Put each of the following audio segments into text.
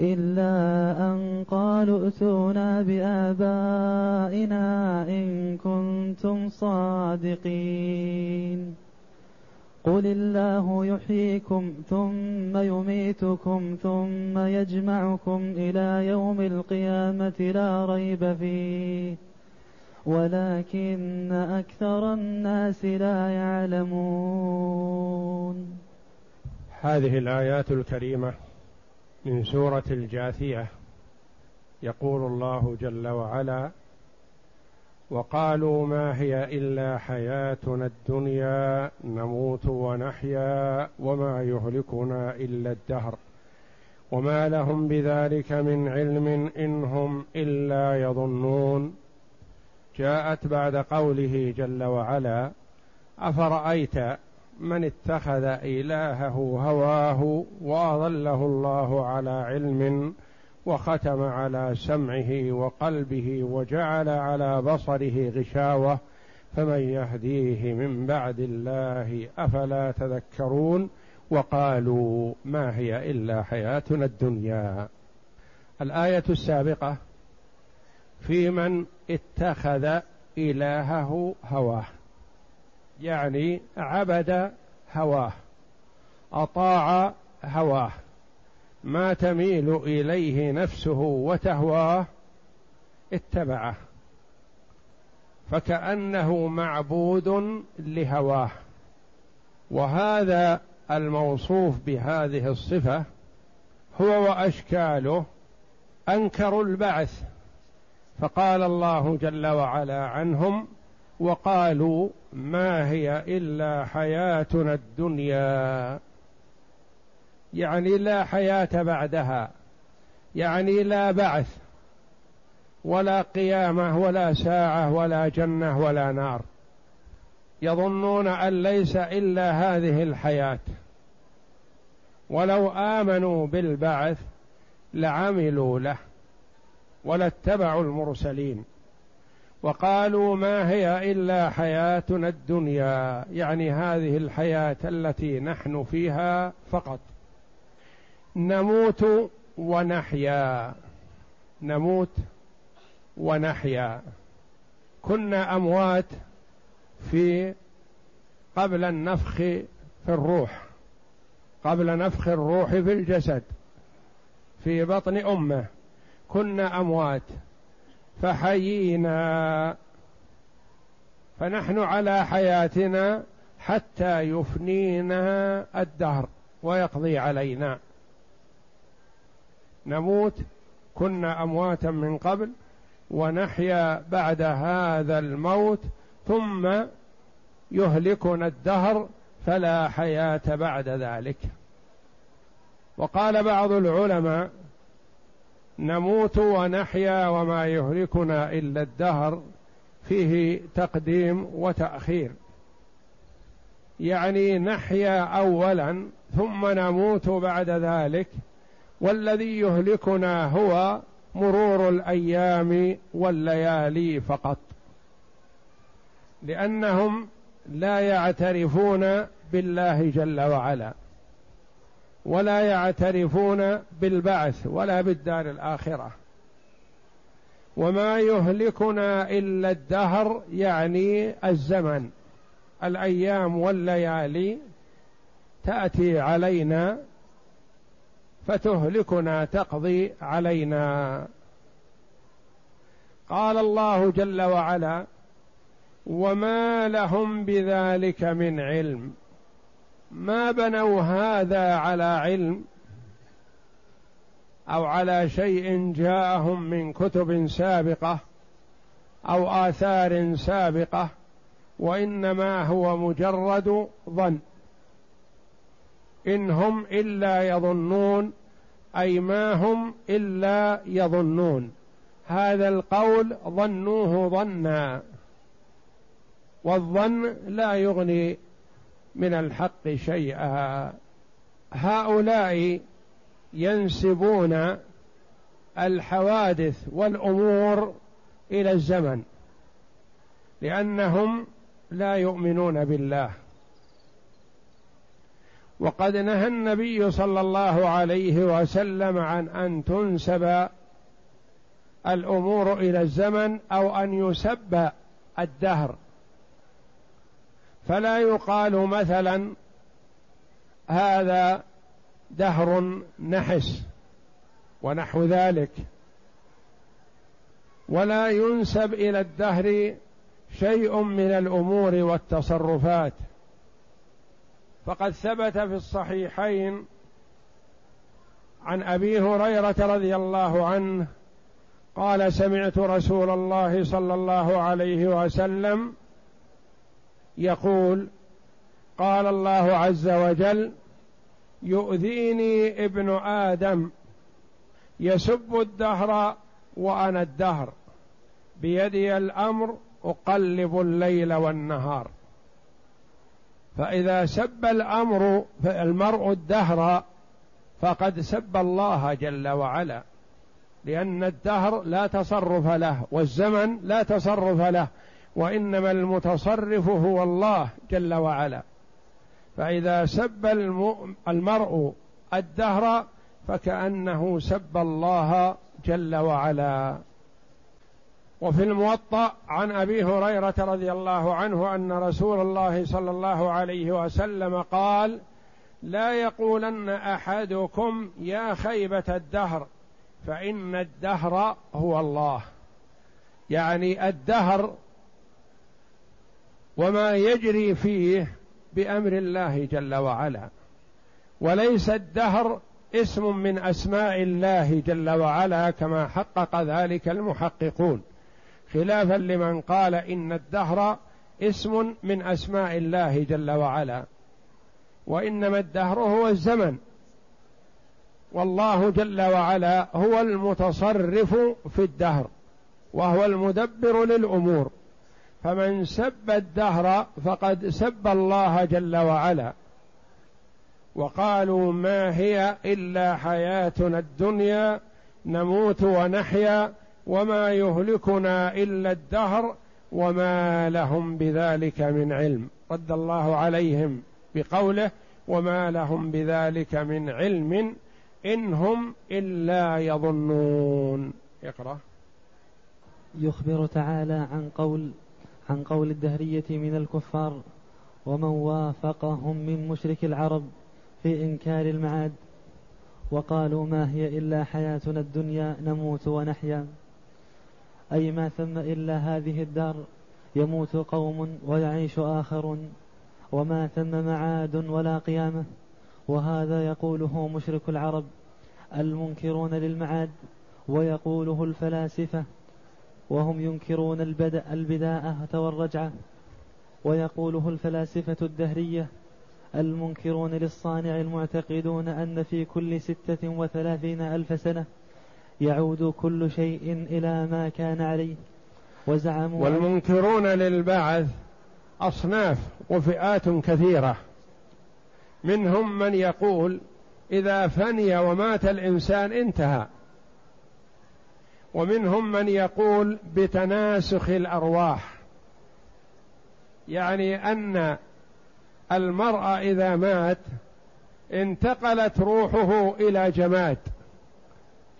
إلا أن قالوا ائتونا بآبائنا إن كنتم صادقين. قل الله يحييكم ثم يميتكم ثم يجمعكم إلى يوم القيامة لا ريب فيه. ولكن أكثر الناس لا يعلمون. هذه الآيات الكريمة. من سورة الجاثية. يقول الله جل وعلا وقالوا ما هي إلا حياتنا الدنيا نموت ونحيا وما يهلكنا إلا الدهر. وما لهم بذلك من علم إن هم إلا يظنون. جاءت بعد قوله جل وعلا أفرأيت من اتخذ إلهه هواه وأضله الله على علم وختم على سمعه وقلبه وجعل على بصره غشاوة فمن يهديه من بعد الله أفلا تذكرون؟ وقالوا ما هي إلا حياتنا الدنيا. الآية السابقة في من اتخذ إلهه هواه. يعني عبد هواه أطاع هواه ما تميل إليه نفسه وتهواه اتبعه فكأنه معبود لهواه. وهذا الموصوف بهذه الصفة هو وأشكاله أنكروا البعث فقال الله جل وعلا عنهم وقالوا ما هي إلا حياتنا الدنيا. يعني لا حياة بعدها. يعني لا بعث ولا قيامة ولا ساعة ولا جنة ولا نار. يظنون أن ليس إلا هذه الحياة. ولو آمنوا بالبعث لعملوا له ولاتبعوا المرسلين. وقالوا ما هي إلا حياتنا الدنيا يعني هذه الحياة التي نحن فيها فقط. نموت ونحيا. نموت ونحيا. كنا أموات في قبل النفخ في الروح قبل نفخ الروح في الجسد في بطن أمه. كنا أموات. فحيينا. فنحن على حياتنا حتى يفنينا الدهر ويقضي علينا. نموت كنا أمواتا من قبل ونحيا بعد هذا الموت ثم يهلكنا الدهر فلا حياة بعد ذلك. وقال بعض العلماء نموت ونحيا وما يهلكنا إلا الدهر. فيه تقديم وتأخير. يعني نحيا أولا ثم نموت بعد ذلك. والذي يهلكنا هو مرور الأيام والليالي فقط. لأنهم لا يعترفون بالله جل وعلا. ولا يعترفون بالبعث ولا بالدار الآخرة. وما يهلكنا إلا الدهر يعني الزمن. الأيام والليالي تأتي علينا فتهلكنا تقضي علينا. قال الله جل وعلا وما لهم بذلك من علم. ما بنوا هذا على علم أو على شيء جاءهم من كتب سابقة أو آثار سابقة وإنما هو مجرد ظن. إن هم إلا يظنون أي ما هم إلا يظنون. هذا القول ظنوه ظنا والظن لا يغني من الحق شيئا. هؤلاء ينسبون الحوادث والأمور إلى الزمن لأنهم لا يؤمنون بالله. وقد نهى النبي صلى الله عليه وسلم عن أن تنسب الأمور إلى الزمن أو أن يسب الدهر. فلا يقال مثلا هذا دهر نحس ونحو ذلك. ولا ينسب إلى الدهر شيء من الأمور والتصرفات. فقد ثبت في الصحيحين عن أبي هريرة رضي الله عنه قال سمعت رسول الله صلى الله عليه وسلم يقول قال الله عز وجل يؤذيني ابن آدم يسب الدهر وأنا الدهر بيدي الأمر أقلب الليل والنهار فإذا سب الأمر المرء الدهر فقد سب الله جل وعلا لأن الدهر لا تصرف له والزمن لا تصرف له وإنما المتصرف هو الله جل وعلا. فإذا سب المرء الدهر فكأنه سب الله جل وعلا. وفي الموطأ عن أبي هريرة رضي الله عنه أن رسول الله صلى الله عليه وسلم قال لا يقولن أحدكم يا خيبة الدهر فإن الدهر هو الله. يعني الدهر وما يجري فيه بأمر الله جل وعلا. وليس الدهر اسم من أسماء الله جل وعلا كما حقق ذلك المحققون. خلافا لمن قال إن الدهر اسم من أسماء الله جل وعلا. وإنما الدهر هو الزمن. والله جل وعلا هو المتصرف في الدهر وهو المدبر للأمور. فمن سب الدهر فقد سب الله جل وعلا. وقالوا ما هي إلا حياتنا الدنيا نموت ونحيا وما يهلكنا إلا الدهر وما لهم بذلك من علم. رد الله عليهم بقوله وما لهم بذلك من علم إن هم إلا يظنون. اقرأ. يخبر تعالى عن قول عن قول الدهرية من الكفار ومن وافقهم من مشرك العرب في إنكار المعاد وقالوا ما هي إلا حياتنا الدنيا نموت ونحيا. أي ما ثم إلا هذه الدار يموت قوم ويعيش آخرون وما ثم معاد ولا قيامة وهذا يقوله مشرك العرب المنكرون للمعاد ويقوله الفلاسفة وهم ينكرون البداءة والرجعة ويقوله الفلاسفة الدهرية المنكرون للصانع المعتقدون أن في كل ستة وثلاثين ألف سنة يعود كل شيء إلى ما كان عليه. وزعموا والمنكرون للبعث أصناف وفئات كثيرة. منهم من يقول إذا فني ومات الإنسان انتهى. ومنهم من يقول بتناسخ الأرواح. يعني أن المرء إذا مات انتقلت روحه إلى جماد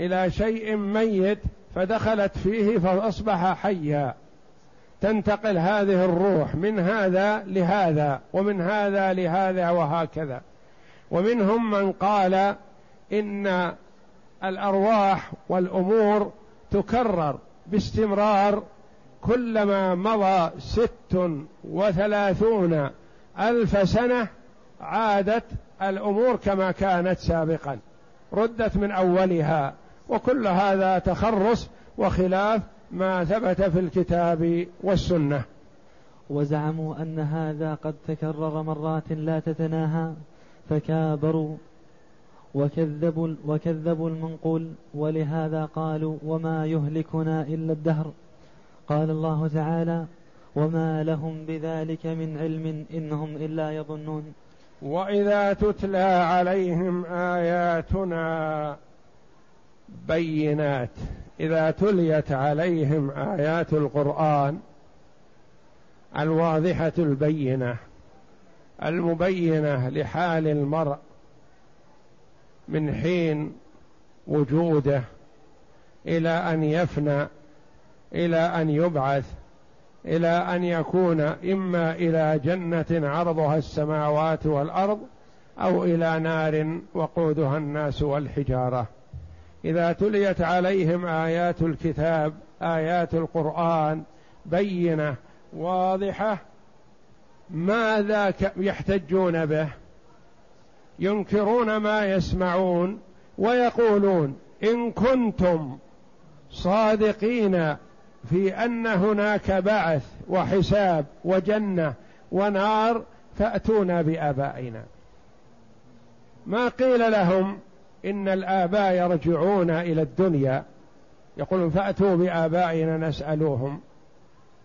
إلى شيء ميت فدخلت فيه فأصبح حيا. تنتقل هذه الروح من هذا لهذا ومن هذا لهذا وهكذا. ومنهم من قال إن الأرواح والأمور تكرر باستمرار كلما مضى ست وثلاثون ألف سنة عادت الأمور كما كانت سابقا ردت من أولها وكل هذا تخرص وخلاف ما ثبت في الكتاب والسنة. وزعموا أن هذا قد تكرر مرات لا تتناهى فكابروا وكذبوا وكذبوا المنقول ولهذا قالوا وما يهلكنا إلا الدهر. قال الله تعالى وما لهم بذلك من علم إنهم إلا يظنون. وإذا تتلى عليهم آياتنا بينات إذا تليت عليهم آيات القرآن الواضحة البينة المبينة لحال المرء من حين وجوده إلى أن يفنى إلى أن يبعث إلى أن يكون إما إلى جنة عرضها السماوات والأرض أو إلى نار وقودها الناس والحجارة. إذا تليت عليهم آيات الكتاب آيات القرآن بينة واضحة ماذا يحتجون به؟ ينكرون ما يسمعون ويقولون إن كنتم صادقين في أن هناك بعث وحساب وجنة ونار فأتونا بآبائنا. ما قيل لهم إن الآباء يرجعون إلى الدنيا؟ يقولون فأتوا بآبائنا نسألوهم.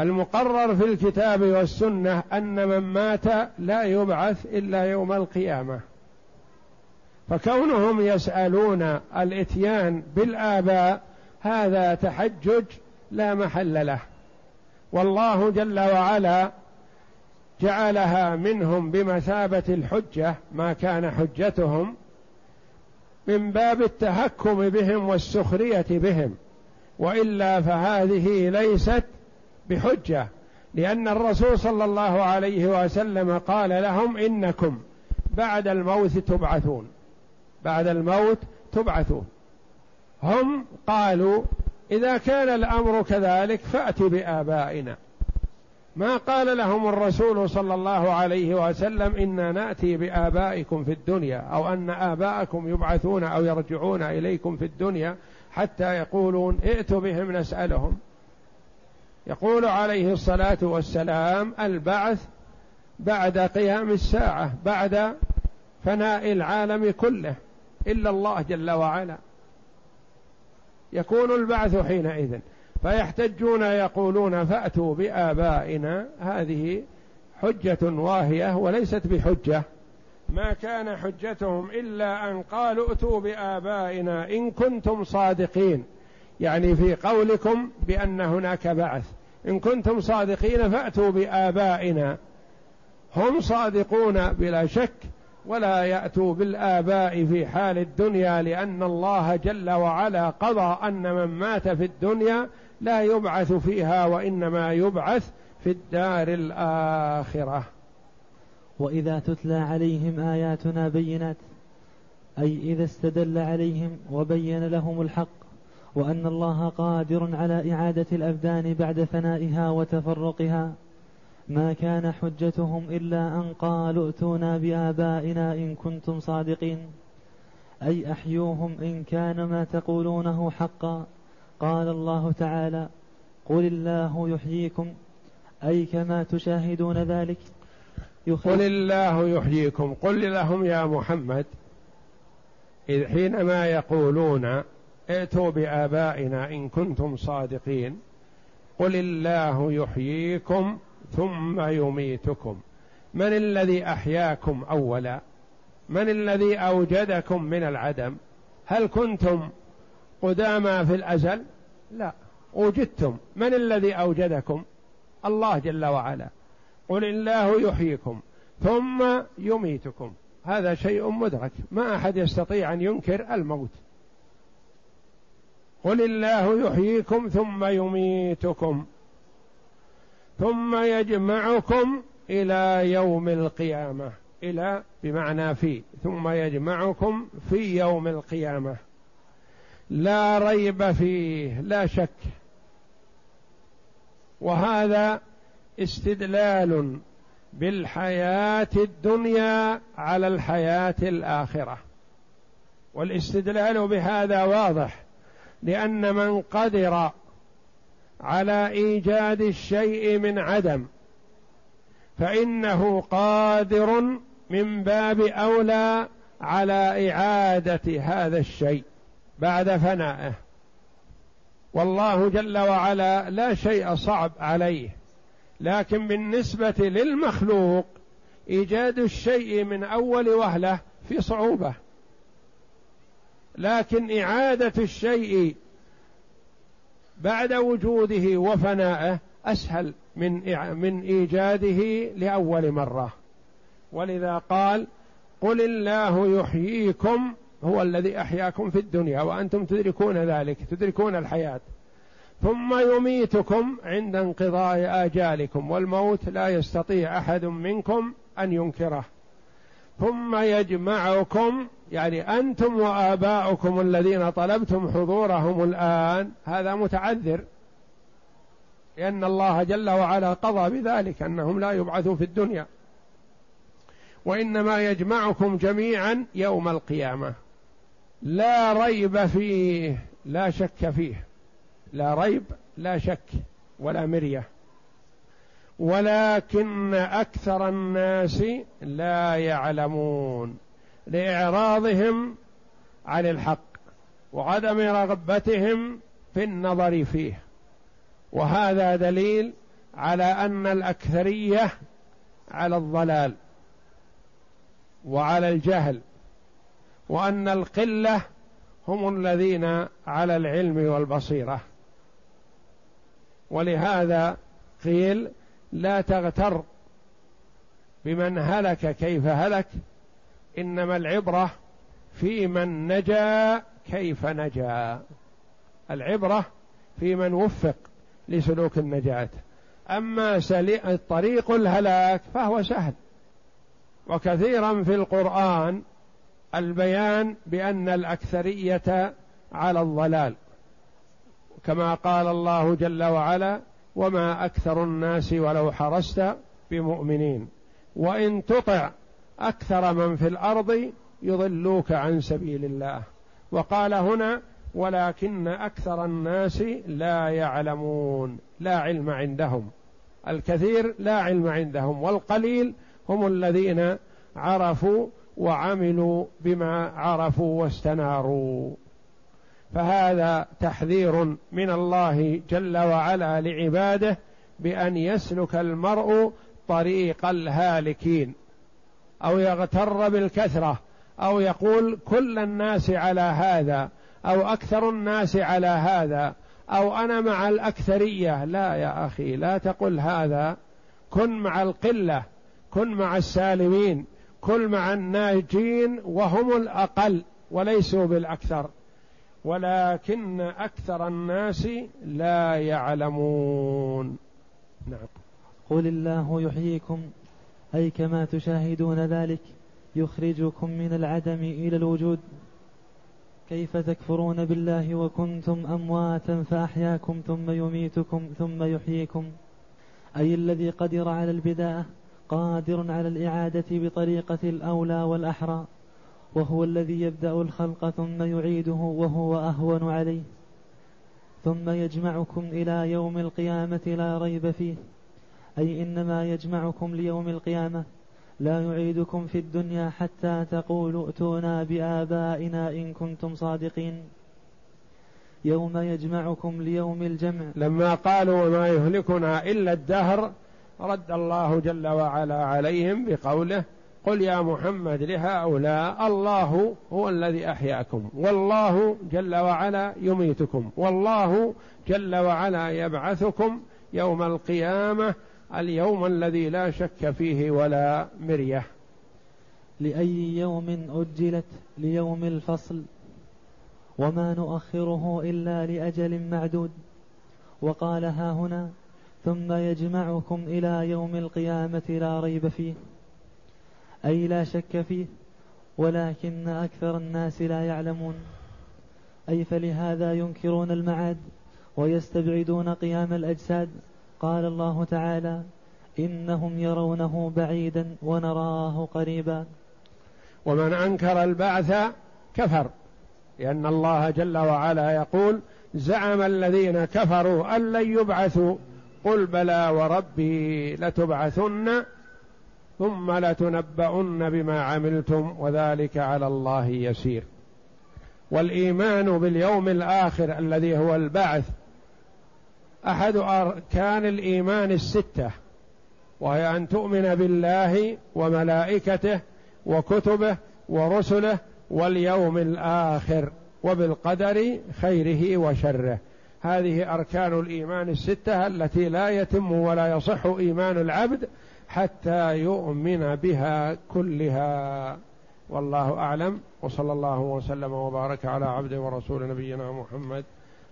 المقرر في الكتاب والسنة أن من مات لا يبعث إلا يوم القيامة. فكونهم يسألون الإتيان بالآباء هذا تحجج لا محل له. والله جل وعلا جعلها منهم بمثابة الحجة ما كان حجتهم من باب التهكم بهم والسخرية بهم. وإلا فهذه ليست بحجة لأن الرسول صلى الله عليه وسلم قال لهم إنكم بعد الموت تبعثون. بعد الموت تبعثون. هم قالوا إذا كان الأمر كذلك فأت بآبائنا. ما قال لهم الرسول صلى الله عليه وسلم إنا نأتي بآبائكم في الدنيا أو أن آباءكم يبعثون أو يرجعون إليكم في الدنيا حتى يقولون ائتوا بهم نسألهم. يقول عليه الصلاة والسلام البعث بعد قيام الساعة بعد فناء العالم كله. إلا الله جل وعلا. يكون البعث حينئذ. فيحتجون يقولون فأتوا بآبائنا. هذه حجة واهية وليست بحجة. ما كان حجتهم إلا أن قالوا ائتوا بآبائنا إن كنتم صادقين. يعني في قولكم بأن هناك بعث. إن كنتم صادقين فأتوا بآبائنا. هم صادقون بلا شك. ولا يأتوا بالآباء في حال الدنيا لأن الله جل وعلا قضى أن من مات في الدنيا لا يبعث فيها وإنما يبعث في الدار الآخرة. وإذا تتلى عليهم آياتنا بينات أي إذا استدل عليهم وبين لهم الحق وأن الله قادر على إعادة الابدان بعد فنائها وتفرقها ما كان حجتهم إلا أن قالوا ائتونا بآبائنا إن كنتم صادقين. أي أحيوهم إن كان ما تقولونه حقا. قال الله تعالى قل الله يحييكم. أي كما تشاهدون ذلك. قل الله يحييكم. قل لهم يا محمد إذ حينما يقولون ائتوا بآبائنا إن كنتم صادقين قل الله يحييكم. ثم يميتكم. من الذي أحياكم أولا؟ من الذي أوجدكم من العدم؟ هل كنتم قدامى في الأزل؟ لا وجدتم. من الذي أوجدكم؟ الله جل وعلا. قل الله يحييكم ثم يميتكم. هذا شيء مدرك. ما أحد يستطيع أن ينكر الموت. قل الله يحييكم ثم يميتكم. ثم يجمعكم إلى يوم القيامة. إلى بمعنى في. ثم يجمعكم في يوم القيامة. لا ريب فيه. لا شك. وهذا استدلال بالحياة الدنيا على الحياة الآخرة. والاستدلال بهذا واضح. لأن من قدر على إيجاد الشيء من عدم فإنه قادر من باب أولى على إعادة هذا الشيء بعد فنائه. والله جل وعلا لا شيء صعب عليه لكن بالنسبة للمخلوق إيجاد الشيء من أول وهلة في صعوبة لكن إعادة الشيء بعد وجوده وفنائه أسهل من من إيجاده لأول مرة. ولذا قال قل الله يحييكم هو الذي أحياكم في الدنيا وأنتم تدركون ذلك تدركون الحياة. ثم يميتكم عند انقضاء آجالكم والموت لا يستطيع أحد منكم أن ينكره. ثم يجمعكم يعني أنتم وآباؤكم الذين طلبتم حضورهم الآن هذا متعذر. لأن الله جل وعلا قضى بذلك أنهم لا يبعثوا في الدنيا. وإنما يجمعكم جميعا يوم القيامة. لا ريب فيه لا شك فيه. لا ريب لا شك ولا مرية. ولكن أكثر الناس لا يعلمون. لإعراضهم عن الحق وعدم رغبتهم في النظر فيه. وهذا دليل على أن الأكثرية على الضلال وعلى الجهل وأن القلة هم الذين على العلم والبصيرة. ولهذا قيل لا تغتر بمن هلك كيف هلك. إنما العبرة في من نجا كيف نجا. العبرة في من وفق لسلوك النجاة. أما طريق الهلاك فهو سهل. وكثيرا في القرآن البيان بأن الأكثرية على الضلال. كما قال الله جل وعلا وما أكثر الناس ولو حرست بمؤمنين. وإن تطع أكثر من في الأرض يضلوك عن سبيل الله. وقال هنا ولكن أكثر الناس لا يعلمون لا علم عندهم. الكثير لا علم عندهم والقليل هم الذين عرفوا وعملوا بما عرفوا واستناروا. فهذا تحذير من الله جل وعلا لعباده بأن يسلك المرء طريق الهالكين. أو يغتر بالكثرة أو يقول كل الناس على هذا أو أكثر الناس على هذا أو أنا مع الأكثرية. لا يا أخي لا تقل هذا. كن مع القلة كن مع السالمين كن مع الناجين وهم الأقل وليسوا بالأكثر. ولكن أكثر الناس لا يعلمون. نعم. قل الله يحييكم. أي كما تشاهدون ذلك يخرجكم من العدم إلى الوجود. كيف تكفرون بالله وكنتم أمواتا فأحياكم ثم يميتكم ثم يحييكم؟ أي الذي قدر على البداءة قادر على الإعادة بطريقة الأولى والأحرى وهو الذي يبدأ الخلق ثم يعيده وهو أهون عليه. ثم يجمعكم إلى يوم القيامة لا ريب فيه. أي إنما يجمعكم ليوم القيامة. لا يعيدكم في الدنيا حتى تقولوا ائتونا بآبائنا إن كنتم صادقين. يوم يجمعكم ليوم الجمع. لما قالوا وما يهلكنا إلا الدهر رد الله جل وعلا عليهم بقوله قل يا محمد لهؤلاء الله هو الذي أحياكم. والله جل وعلا يميتكم. والله جل وعلا يبعثكم يوم القيامة. اليوم الذي لا شك فيه ولا مرية. لأي يوم أجلت ليوم الفصل وما نؤخره إلا لأجل معدود. وقال ها هنا ثم يجمعكم إلى يوم القيامة لا ريب فيه. أي لا شك فيه ولكن أكثر الناس لا يعلمون. أي فلهذا ينكرون المعاد ويستبعدون قيام الأجساد. قال الله تعالى إنهم يرونه بعيدا ونراه قريبا. ومن أنكر البعث كفر لأن الله جل وعلا يقول زعم الذين كفروا أن لن يبعثوا قل بلى وربي لتبعثن ثم لتنبؤن بما عملتم وذلك على الله يسير. والإيمان باليوم الآخر الذي هو البعث أحد أركان الإيمان الستة وهي أن تؤمن بالله وملائكته وكتبه ورسله واليوم الآخر وبالقدر خيره وشره. هذه أركان الإيمان الستة التي لا يتم ولا يصح إيمان العبد حتى يؤمن بها كلها. والله أعلم وصلى الله وسلم وبارك على عبد ورسول نبينا محمد